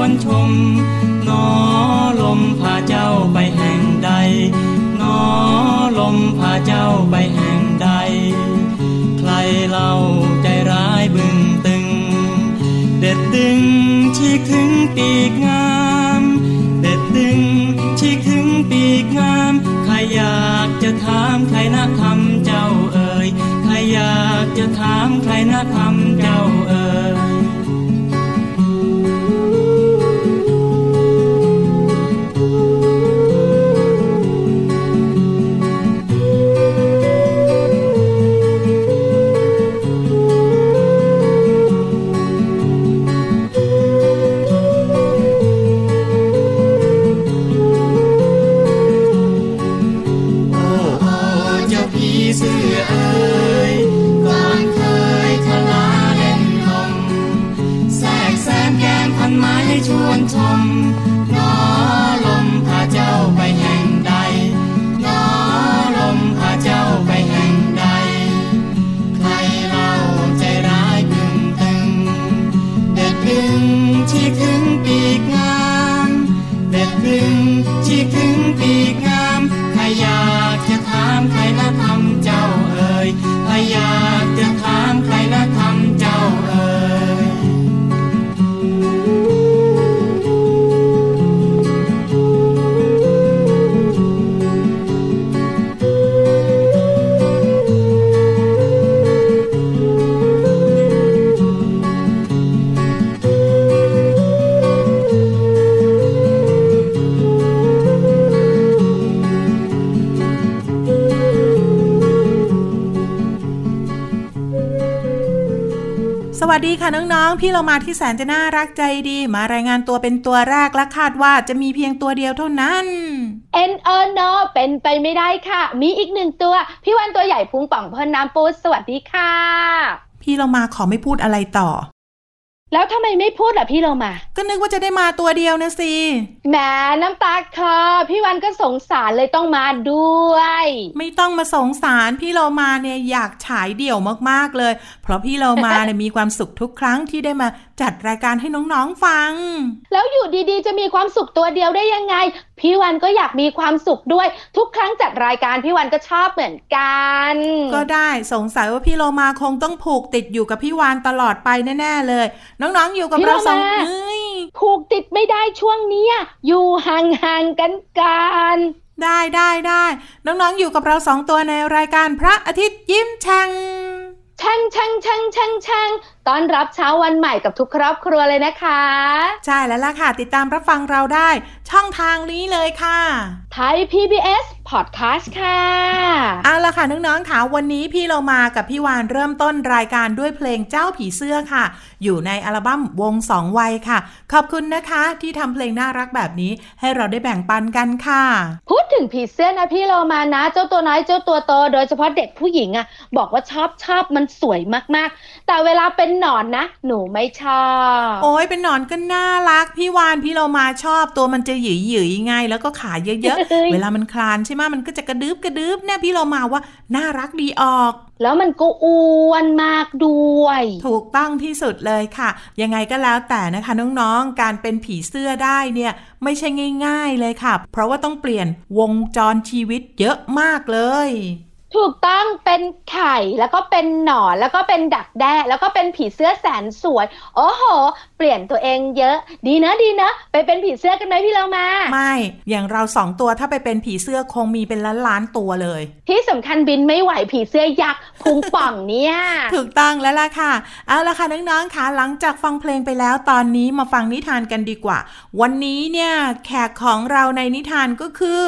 วนชมนอลมพาเจ้าไปแห่งใดนอลมพาเจ้าไปแห่งใด ใครเล่าใจร้ายบึ้งตึง เด็ดตึงชีกถึงปีกงาม เด็ดตึงชีกถึงปีกงาม ใครอยากจะถามใครนะคำเจ้าเอ่ย ใครอยากจะถามใครนะคำเจ้าเอ่ย สดีค่ะน้องๆ พี่เรามาที่แสนจะน่ารักใจดี มารายงานตัวเป็นตัวแรกและคาดว่าจะมีเพียงตัวเดียวเท่านั้นเอ็นเออ no เป็นไปไม่ได้ค่ะ มีอีกหนึ่งตัว พี่วันตัวใหญ่พุงป่องเพิ่นน้ำปูสวัสดีค่ะ พี่เรามาขอไม่พูดอะไรต่อ แล้วทำไมไม่พูดล่ะพี่โลมา ก็นึกว่าจะได้มาตัวเดียวนะสิแหมน้ำตาคอพี่วันก็สงสารเลยต้องมาด้วย ไม่ต้องมาสงสารพี่โลมาเนี่ยอยากฉายเดี่ยวมากๆเลย เพราะพี่โลมาเนี่ยมีความสุขทุกครั้งที่ได้มา จัดรายการให้น้องๆฟัง แล้วอยู่ดีๆ จะมีความสุขตัวเดียวได้ยังไง พี่วันก็อยากมีความสุขด้วย ทุกครั้งจัดรายการพี่วันก็ชอบเหมือนกัน ก็ได้สงสัยว่าพี่โลมาคงต้องผูกติดอยู่กับพี่วานตลอดไปแน่ๆเลย น้องๆอยู่กับเราสองเอ้ยผูกติดไม่ได้ช่วงนี้อยู่ห่างๆกันกันได้ได้ได้น้องๆอยู่กับเราสองตัวในรายการพระอาทิตย์ยิ้มช่างช่างช่างช่างช่างช่างต้อนรับเช้าวันใหม่กับทุกครอบครัวเลยนะคะ ใช่แล้วล่ะค่ะ ติดตามรับฟังเราได้ ช่องทางนี้เลยค่ะไทย PBS Podcast ค่ะ เอาละค่ะน้องๆค่ะวันนี้พี่เรามากับพี่วานเริ่มต้นรายการด้วยเพลงเจ้าผีเสื้อค่ะ อยู่ในอัลบั้มวงสองวัยค่ะ ขอบคุณนะคะที่ทำเพลงน่ารักแบบนี้ ให้เราได้แบ่งปันกันค่ะ พูดถึงผีเสื้อนะพี่โลมานะ เจ้าตัวน้อยเจ้าตัวโตโดยเฉพาะเด็กผู้หญิงอะบอกว่าชอบชอบมันสวยมากๆ แต่เวลาเป็นหนอนนะ หนูไม่ชอบ โอ้ยเป็นหนอนก็น่ารัก พี่วานพี่เรามาชอบตัวมันจะหยืยหยืยๆไงแล้วก็ขาเยอะๆ เวลามันคลานใช่ไหมมันก็จะกระดึบกระดึบเนี่ยพี่เรามาว่าน่ารักดีออก แล้วมันก็อ้วนมากด้วย ถูกต้องที่สุดเลยค่ะ ยังไงก็แล้วแต่นะคะน้องๆ การเป็นผีเสื้อได้เนี่ยไม่ใช่ง่าย ๆเลยค่ะ เพราะว่าต้องเปลี่ยนวงจรชีวิตเยอะมากเลย ถูกต้องเป็นไข่แล้วก็เป็นหนอนแล้วก็เป็นดักแด้แล้วก็เป็นผีเสื้อแสนสวย โอ้โห เปลี่ยนตัวเองเยอะ ดีนะดีนะ ไปเป็นผีเสื้อกันไหมพี่เรามาไม่ อย่างเราสองตัวถ้าไปเป็นผีเสื้อคงมีเป็นล้านๆตัวเลย ที่สำคัญบินไม่ไหวผีเสื้อยักษ์พุงป่องเนี่ยถูกต้องแล้วล่ะค่ะเอาละค่ะน้องๆค่ะหลังจากฟังเพลงไปแล้วตอนนี้มาฟังนิทานกันดีกว่า วันนี้เนี่ยแขกของเราในนิทานก็คือ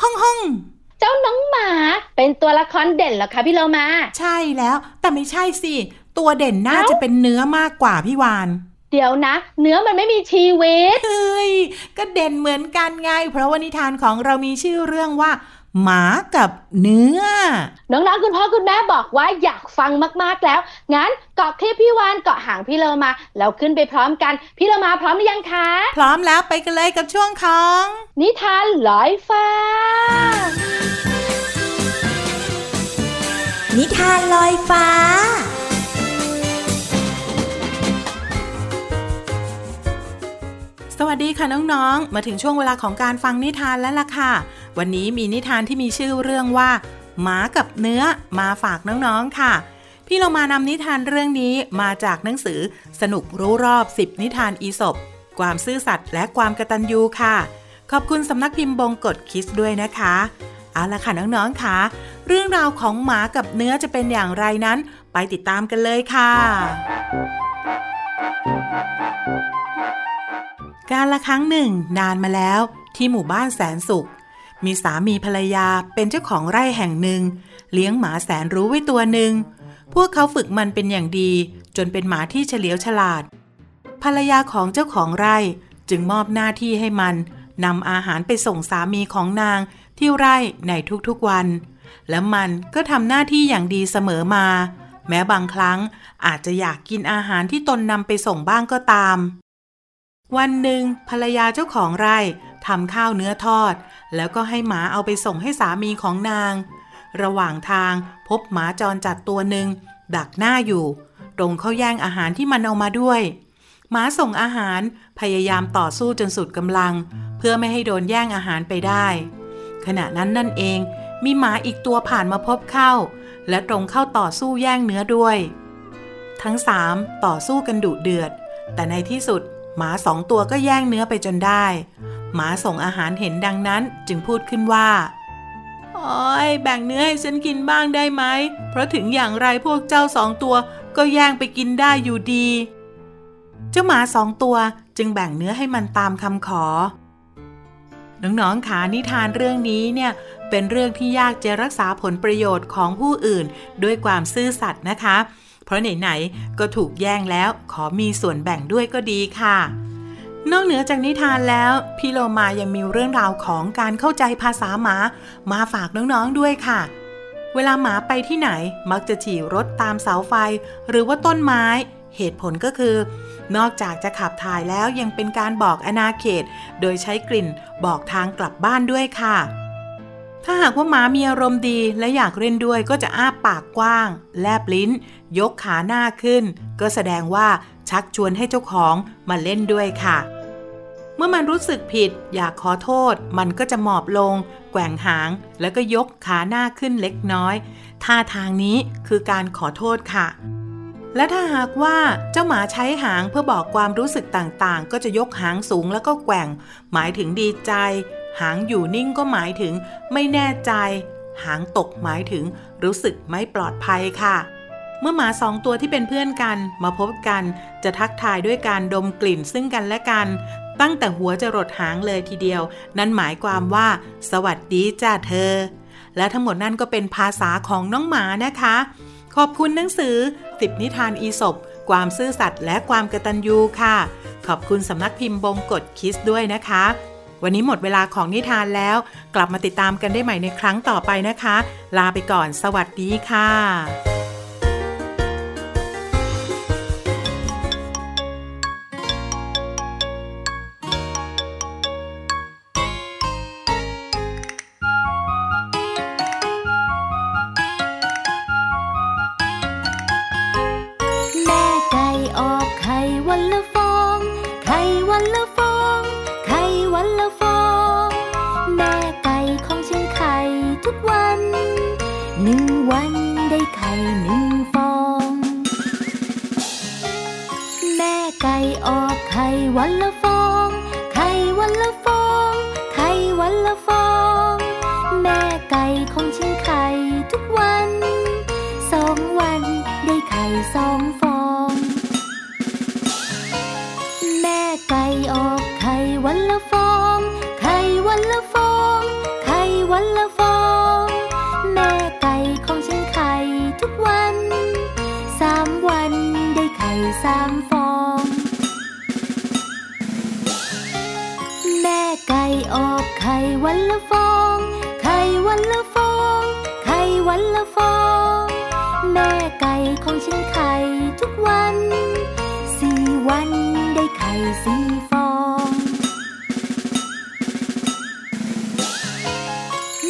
ฮ่องฮ่องเจ้าน้องหมา เป็นตัวละครเด่นเหรอคะพี่เรามา ใช่แล้ว แต่ไม่ใช่สิ ตัวเด่นน่าเอ้าจะเป็นเนื้อมากกว่าพี่วาน เดี๋ยวนะ เนื้อมันไม่มีชีวิตเฮ้ยก็เด่นเหมือนกันไง เพราะว่านิทานของเรามีชื่อเรื่องว่า หมากับเนื้อ น้องๆคุณพ่อคุณแม่บอกว่าอยากฟังมากๆแล้ว งั้นเกาะคลิปพี่วานเกาะหางพี่เรามา แล้วขึ้นไปพร้อมกัน พี่เรามาพร้อมหรือยังคะ พร้อมแล้วไปกันเลยกับช่วงของ นิทานลอยฟ้า นิทานลอยฟ้าสวัสดีค่ะน้องๆ มาถึงช่วงเวลาของการฟังนิทานแล้วล่ะค่ะ วันนี้มีนิทานที่มีชื่อเรื่องว่า หมากับเนื้อมาฝากน้องๆค่ะ พี่เรามานำนิทานเรื่องนี้มาจากหนังสือสนุกรู้รอบ10นิทานอีสบความซื่อสัตย์และความกระตัญญูค่ะ ขอบคุณสำนักพิมพ์บงกฎคิสด้วยนะคะ เอาละค่ะน้องๆค่ะ เรื่องราวของหมากับเนื้อจะเป็นอย่างไรนั้น ไปติดตามกันเลยค่ะ การละครั้งหนึ่ง นานมาแล้วที่หมู่บ้านแสนสุข มีสามีภรรยาเป็นเจ้าของไร่แห่งหนึ่ง เลี้ยงหมาแสนรู้ไว้ตัวหนึ่ง พวกเขาฝึกมันเป็นอย่างดี จนเป็นหมาที่เฉลียวฉลาด ภรรยาของเจ้าของไร่จึงมอบหน้าที่ให้มันนำอาหารไปส่งสามีของนางที่ไร่ในทุกๆวัน และมันก็ทำหน้าที่อย่างดีเสมอมา แม้บางครั้งอาจจะอยากกินอาหารที่ตนนำไปส่งบ้างก็ตาม วันหนึ่งภรรยาเจ้าของไร่ ทำข้าวเนื้อทอด แล้วก็ให้หมาเอาไปส่งให้สามีของนาง ระหว่างทางพบหมาจรจัดตัวหนึ่งดักหน้าอยู่ ตรงเข้าแย่งอาหารที่มันเอามาด้วย หมาส่งอาหารพยายามต่อสู้จนสุดกำลัง เพื่อไม่ให้โดนแย่งอาหารไปได้ ขณะนั้นนั่นเองมีหมาอีกตัวผ่านมาพบเข้า และตรงเข้าต่อสู้แย่งเนื้อด้วย ทั้งสามต่อสู้กันดุเดือด แต่ในที่สุดหมาสองตัวก็แย่งเนื้อไปจนได้ หมาส่งอาหารเห็นดังนั้นจึงพูดขึ้นว่าโอ้ยแบ่งเนื้อให้ฉันกินบ้างได้ไหม เพราะถึงอย่างไรพวกเจ้าสองตัวก็แย่งไปกินได้อยู่ดี เจ้าหมาสองตัวจึงแบ่งเนื้อให้มันตามคำขอ น้องๆขานิทานเรื่องนี้เนี่ยเป็นเรื่องที่ยากจะรักษาผลประโยชน์ของผู้อื่น ด้วยความซื่อสัตย์นะคะ เพราะไหนๆก็ถูกแย่งแล้วขอมีส่วนแบ่งด้วยก็ดีค่ะ นอกเหนือจากนิทานแล้ว พี่โลมายังมีเรื่องราวของการเข้าใจภาษาหมา มาฝากน้องๆด้วยค่ะ เวลาหมาไปที่ไหนมักจะฉี่รถตามเสาไฟ หรือว่าต้นไม้ เหตุผลก็คือ นอกจากจะขับถ่ายแล้วยังเป็นการบอกอนาเขต โดยใช้กลิ่นบอกทางกลับบ้านด้วยค่ะ ถ้าหากว่าหมามีอารมณ์ดีและอยากเล่นด้วยก็จะอ้าปากกว้าง แลบลิ้น ยกขาหน้าขึ้น ก็แสดงว่า ชักชวนให้เจ้าของมาเล่นด้วยค่ะ เมื่อมันรู้สึกผิดอยากขอโทษ มันก็จะหมอบลง แกว่งหาง แล้วก็ยกขาหน้าขึ้นเล็กน้อย ท่าทางนี้คือการขอโทษค่ะ และถ้าหากว่าเจ้าหมาใช้หางเพื่อบอกความรู้สึกต่างๆ ก็จะยกหางสูงแล้วก็แกว่ง หมายถึงดีใจ หางอยู่นิ่งก็หมายถึง ไม่แน่ใจ หางตกหมายถึง รู้สึกไม่ปลอดภัยค่ะ มื่อหมาสองตัวที่เป็นเพื่อนกันมาพบกัน จะทักทายด้วยการดมกลิ่นซึ่งกันและกัน ตั้งแต่หัวจะรดหางเลยทีเดียว นั่นหมายความว่า สวัสดีจ้าเธอ และทั้งหมดนั่นก็เป็นภาษาของน้องหมานะคะ ขอบคุณหนังสือสิบนิทานอีสบความซื่อสัตย์และความกระตัญญูค่ะ ขอบคุณสำนักพิมพ์บงกฎคิสด้วยนะคะ วันนี้หมดเวลาของนิทานแล้ว กลับมาติดตามกันได้ใหม่ในครั้งต่อไปนะคะ ลาไปก่อน สวัสดีค่ะ หนึ่งวันได้ไข่หนึ่งฟอง แม่ไก่ออกไข่วันละฟอง สีฟอง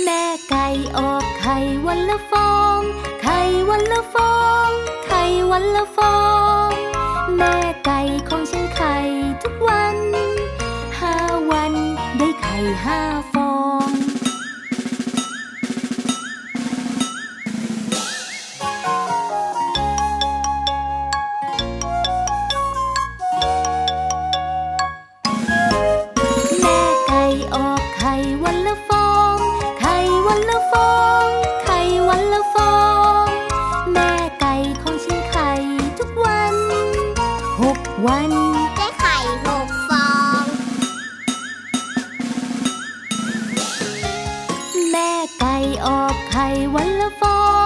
แม่ไก่ออกไข่วันละฟอง ไข่วันละฟอง ไข่วันละฟอง 风。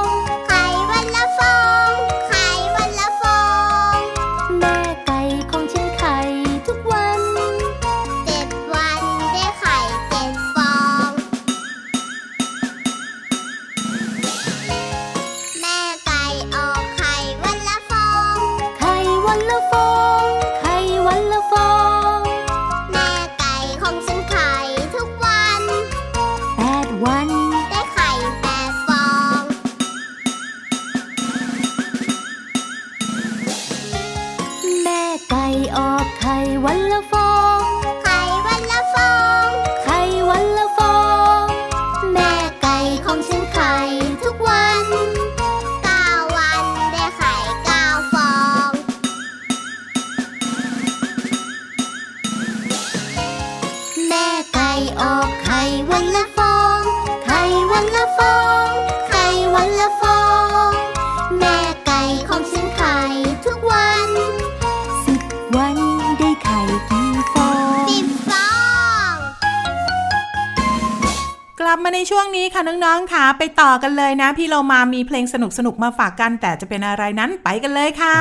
ช่วงนี้ค่ะน้องๆค่ะ ไปต่อกันเลยนะ พี่เรามามีเพลงสนุกๆมาฝากกัน แต่จะเป็นอะไรนั้นไปกันเลยค่ะ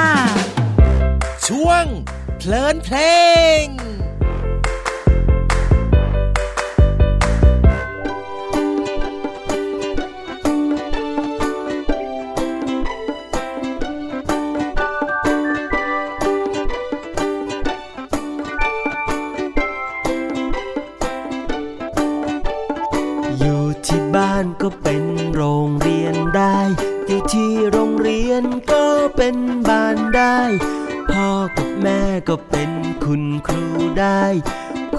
ช่วงเพลินเพลง โรงเรียนก็เป็นบ้านได้ พ่อกับแม่ก็เป็นคุณครูได้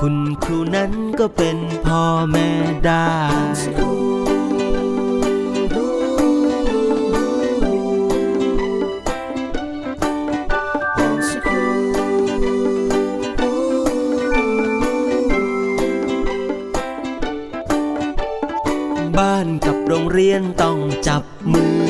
คุณครูนั้นก็เป็นพ่อแม่ได้บ้านกับโรงเรียนต้องจับมือ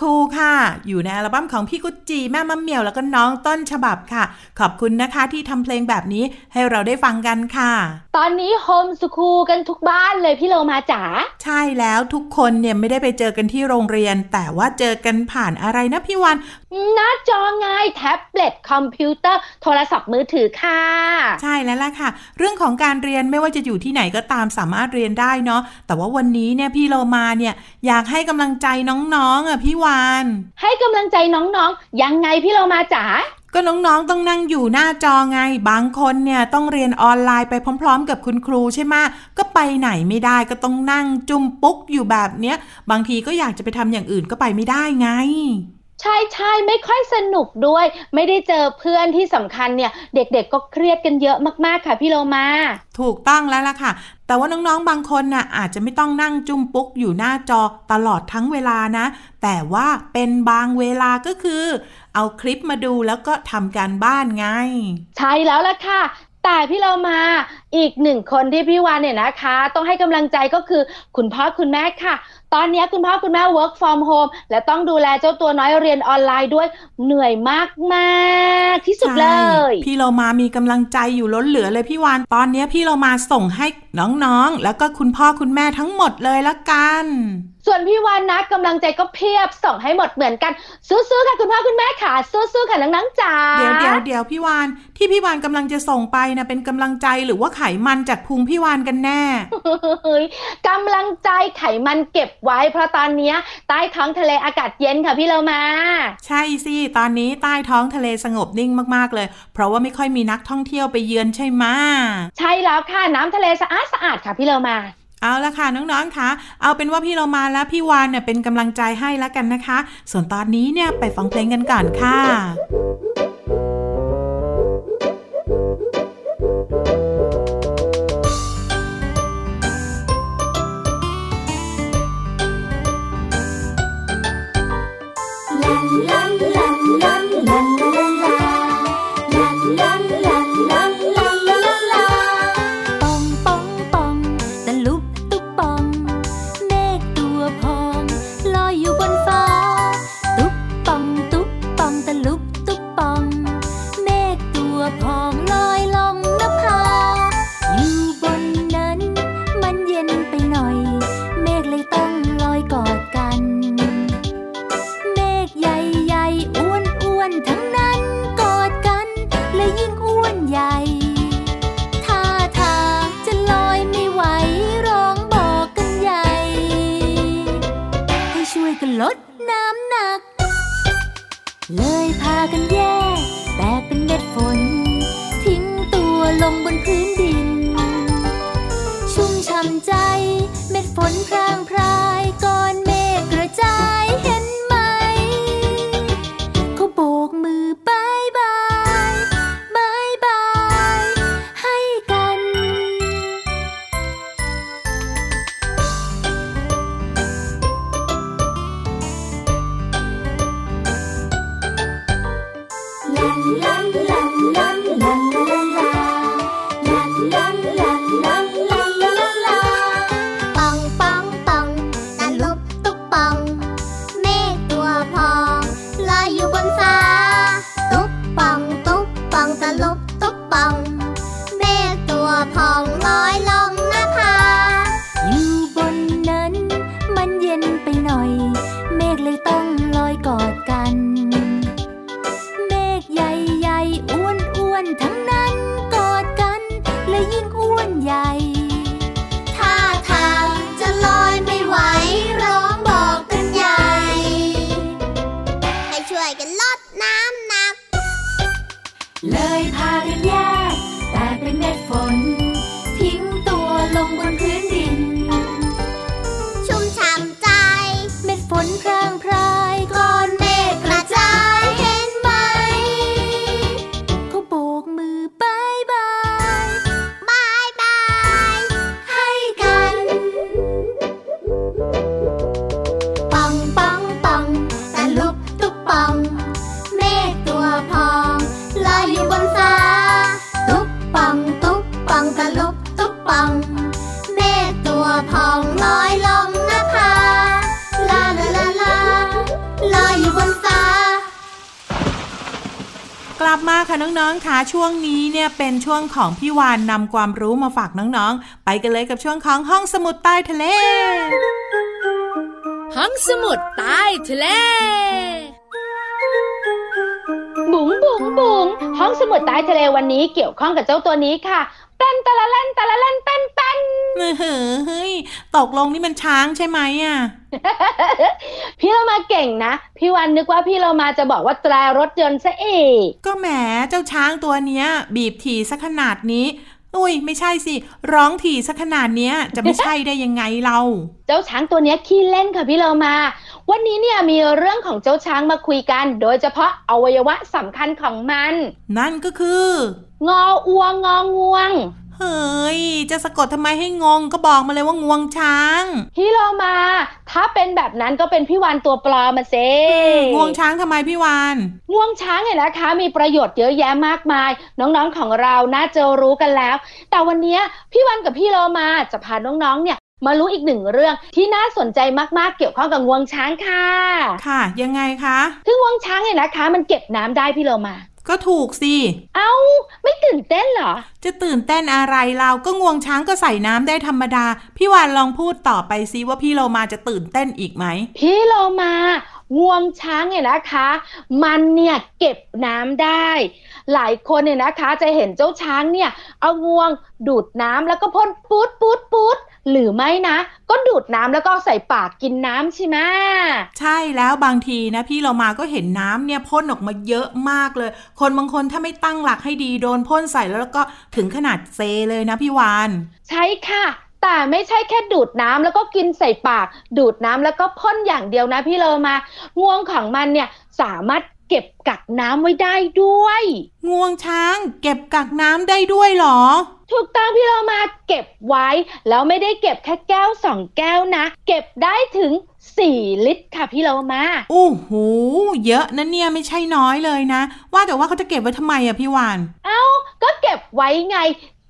คูค่ะ อยู่ในอัลบั้มของพี่กุจจีแม่มะเหมียวแล้วก็น้องต้นฉบับค่ะ ขอบคุณนะคะที่ทำเพลงแบบนี้ให้เราได้ฟังกันค่ะ ตอนนี้ homeschool กันทุกบ้านเลยพี่โลมาจ๋าใช่แล้วทุกคนเนี่ยไม่ได้ไปเจอกันที่โรงเรียน แต่ว่าเจอกันผ่านอะไรนะพี่วันหน้าจอไงแท็บเล็ตคอมพิวเตอร์โทรศัพท์มือถือค่ะ ใช่แล้วล่ะค่ะ เรื่องของการเรียนไม่ว่าจะอยู่ที่ไหนก็ตามสามารถเรียนได้เนาะแต่ว่าวันนี้เนี่ยพี่โลมาเนี่ยอยากให้กำลังใจน้องๆอะพี่วาน ให้กำลังใจน้องๆ ยังไงพี่โลมาจ๋า ก็น้องๆต้องนั่งอยู่หน้าจอไง บางคนเนี่ยต้องเรียนออนไลน์ไปพร้อม ๆ กับคุณครูใช่ไหมก็ไปไหนไม่ได้ก็ต้องนั่งจุ่มปุ๊กอยู่แบบเนี้ย บางทีก็อยากจะไปทำอย่างอื่นก็ไปไม่ได้ไงใช่ใช่ไม่ค่อยสนุกด้วย ไม่ได้เจอเพื่อนที่สำคัญเนี่ย เด็กๆก็เครียดกันเยอะมากๆค่ะพี่โลมา ถูกต้องแล้วล่ะค่ะ แต่ว่าน้องๆ บางคนน่ะอาจจะไม่ต้องนั่งจุ่มปุ๊กอยู่หน้าจอตลอดทั้งเวลานะ แต่ว่าเป็นบางเวลาก็คือ เอาคลิปมาดูแล้วก็ทำการบ้านไง ใช่แล้วล่ะค่ะ แต่พี่เรามาอีกหนึ่งคนที่พี่วานเนี่ยนะคะ ต้องให้กำลังใจก็คือคุณพ่อคุณแม่ค่ะ ตอนนี้คุณพ่อคุณแม่ work from home และต้องดูแลเจ้าตัวน้อยเรียนออนไลน์ด้วยเหนื่อยมากมากที่สุดเลย พี่เรามามีกำลังใจอยู่ล้นเหลือเลยพี่วานตอนนี้พี่เรามาส่งให้น้องๆ แล้วก็คุณพ่อคุณแม่ทั้งหมดเลยละกันส่วนพี่วานนะกำลังใจก็เพียบส่งให้หมดเหมือนกันสู้ๆค่ะคุณพ่อคุณแม่ค่ะสู้ๆค่ะน้องๆจ๋าเดี๋ยวเดี๋ยวเดี๋ยวพี่วานที่พี่วานกำลังจะส่งไปนะเป็นกำลังใจหรือว่าไขมันจากพุงพี่วานกันแน่เฮ้ยกำลังใจไขมันเก็บไว้ เพราะตอนเนี้ยใต้ท้องทะเลอากาศเย็นค่ะพี่เรามา ใช่สิตอนนี้ใต้ท้องทะเลสงบนิ่งมากๆเลย เพราะว่าไม่ค่อยมีนักท่องเที่ยวไปเยือนใช่ไหมะใช่แล้วค่ะน้ำทะเลสะอาดสะอาดค่ะพี่เรามา เอาละค่ะน้องๆคะเอาเป็นว่าพี่เรามาและพี่วานเนี่ยเป็นกำลังใจให้แล้วกันนะคะ ส่วนตอนนี้เนี่ยไปฟังเพลงกันก่อนค่ะ ลดน้ำหนัก เลยพากันแยกแตกเป็นเม็ดฝน ทิ้งตัวลงบนพื้นดิน ชุ่มช่ำใจ เม็ดฝนพรางพรายก้อน ปอง เมฆตัวพอง มาค่ะน้องๆค่ะช่วงนี้เนี่ยเป็นช่วงของพี่วานนำความรู้มาฝากน้องๆ ไปกันเลยกับช่วงของห้องสมุดใต้ทะเล ห้องสมุดใต้ทะเลบุ๋งบุ๋งบุ๋งห้องสมุดใต้ทะเลวันนี้เกี่ยวข้องกับเจ้าตัวนี้ค่ะเต้นตะละเล่นตะละเล่นเต้นเต้น เฮ้ยเฮ้ยตกลงนี่มันช้างใช่ไหมอะ พี่เรามาเก่งนะ พี่วันนึกว่าพี่เรามาจะบอกว่าแตรรถยนต์ซะอีกก็แหมเจ้าช้างตัวเนี้ย บีบถี่สักขนาดนี้อุ้ยไม่ใช่สิ ร้องถี่สักขนาดเนี้ย จะไม่ใช่ได้ยังไงเรา เจ้าช้างตัวเนี้ยขี้เล่นค่ะพี่เรามา วันนี้เนี่ยมีเรื่องของเจ้าช้างมาคุยกัน โดยเฉพาะอวัยวะสำคัญของมัน นั่นก็คืองออวงงองวง เฮ้ย จะสะกดทำไมให้งงก็บอกมาเลยว่างวงช้างพี่เรามา ถ้าเป็นแบบนั้นก็เป็นพี่วานตัวปลอมมาเซงวงช้างทำไมพี่วานงวงช้างเนี่ยนะคะ มีประโยชน์เยอะแยะมากมาย น้องๆของเราน่าจะรู้กันแล้ว แต่วันนี้พี่วันกับพี่เรามาจะพาน้องๆเนี่ยมารู้อีกหนึ่งเรื่องที่น่าสนใจมากๆ เกี่ยวข้องกับงวงช้างค่ะ ค่ะ ยังไงคะ คืองวงช้างเนี่ยนะคะ มันเก็บน้ำได้พี่เรามา ก็ถูกสิ เอ้า ไม่ตื่นเต้นเหรอ จะตื่นเต้นอะไรเราก็งวงช้างก็ใส่น้ำได้ธรรมดา พี่วานลองพูดต่อไปซิว่าพี่โลมาจะตื่นเต้นอีกไหม พี่โลมางวงช้างเนี่ยนะคะ มันเนี่ยเก็บน้ำได้ หลายคนเนี่ยนะคะ จะเห็นเจ้าช้างเนี่ย เอางวงดูดน้ำแล้วก็พ่นปูดปูดปูด หรือไม่นะ ก็ดูดน้ำแล้วก็ใส่ปากกินน้ำใช่ไหมใช่แล้วบางทีนะพี่เรามาก็เห็นน้ำเนี่ยพ่นออกมาเยอะมากเลย คนบางคนถ้าไม่ตั้งหลักให้ดีโดนพ่นใส่แล้วก็ถึงขนาดเซเลยนะพี่วาน ใช่ค่ะแต่ไม่ใช่แค่ดูดน้ำแล้วก็กินใส่ปาก ดูดน้ำแล้วก็พ่นอย่างเดียวนะพี่เลอมางวงของมันเนี่ยสามารถเก็บกักน้ำไว้ได้ด้วยงวงช้าง เก็บกักน้ำได้ด้วยเหรอ ถูกต้องพี่เรามาเก็บไว้ แล้วไม่ได้เก็บแค่แก้วสองแก้วนะ เก็บได้ถึง 4 ลิตรค่ะพี่เรามาโอ้โหเยอะนะเนี่ยไม่ใช่น้อยเลยนะ ว่าแต่ว่าเขาจะเก็บไว้ทำไมอะพี่วาน เอ้าก็เก็บไว้ไง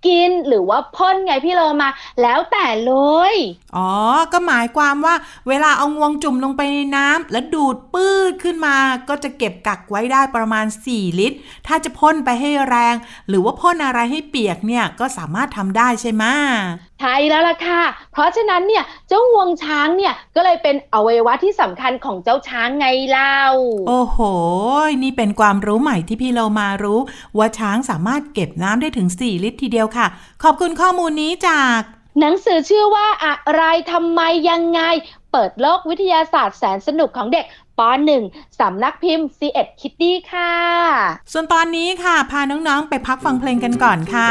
กินหรือว่าพ่นไงพี่เรามา แล้วแต่เลย อ๋อ ก็หมายความว่า เวลาเอางวงจุ่มลงไปในน้ำแล้วดูดปื้ดขึ้นมา ก็จะเก็บกักไว้ได้ประมาณ 4 ลิตร ถ้าจะพ่นไปให้แรง หรือว่าพ่นอะไรให้เปียกเนี่ยก็สามารถทำได้ใช่ไหมใช่แล้วล่ะค่ะ เพราะฉะนั้นเนี่ยเจ้างวงช้างเนี่ยก็เลยเป็นอวัยวะที่สำคัญของเจ้าช้างไงเล่า โอ้โห นี่เป็นความรู้ใหม่ที่พี่เรามารู้ ว่าช้างสามารถเก็บน้ำได้ถึง 4 ลิตรทีเดียวค่ะ ขอบคุณข้อมูลนี้จาก หนังสือชื่อว่าอะไรทำไมยังไง เปิดโลกวิทยาศาสตร์แสนสนุกของเด็กป .1 สำนักพิมพ์ c ีเอ็ดคิตตี้ค่ะ ส่วนตอนนี้ค่ะ พาน้องๆ ไปพักฟังเพลงกันก่อนค่ะ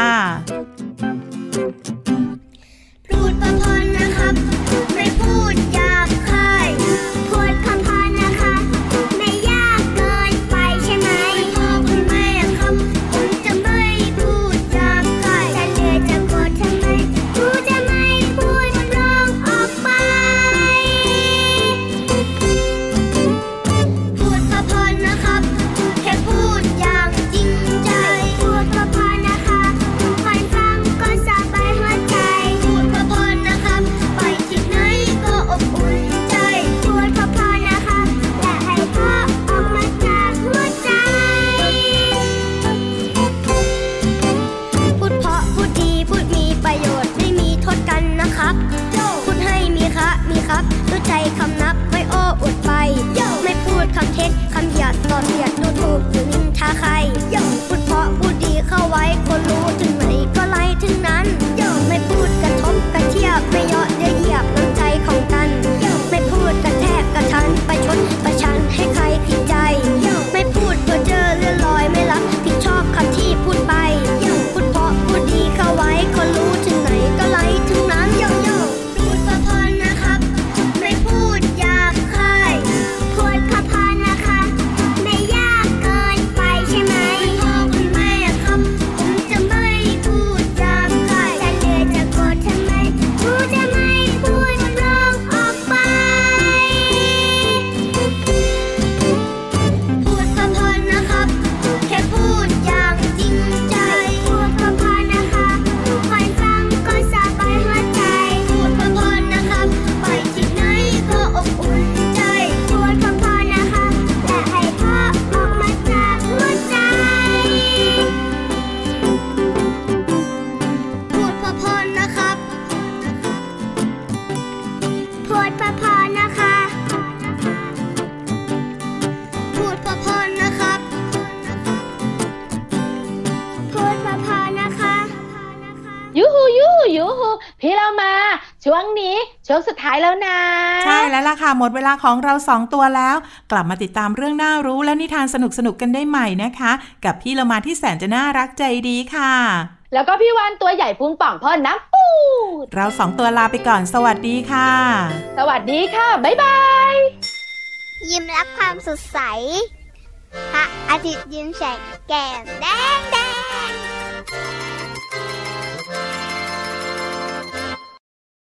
สุดท้ายแล้วนะ ใช่แล้วล่ะค่ะหมดเวลาของเราสองตัวแล้ว กลับมาติดตามเรื่องน่ารู้และนิทานสนุกสนุกกันได้ใหม่นะคะ กับพี่ละมาที่แสนจะน่ารักใจดีค่ะ แล้วก็พี่วานตัวใหญ่พุงป่องพ่นน้ำปูดเราสองตัวลาไปก่อนสวัสดีค่ะ สวัสดีค่ะ บ๊ายบาย ยิ้มรับความสดใสพระอาทิตย์ยิ้มแฉกแก้มแดงแดง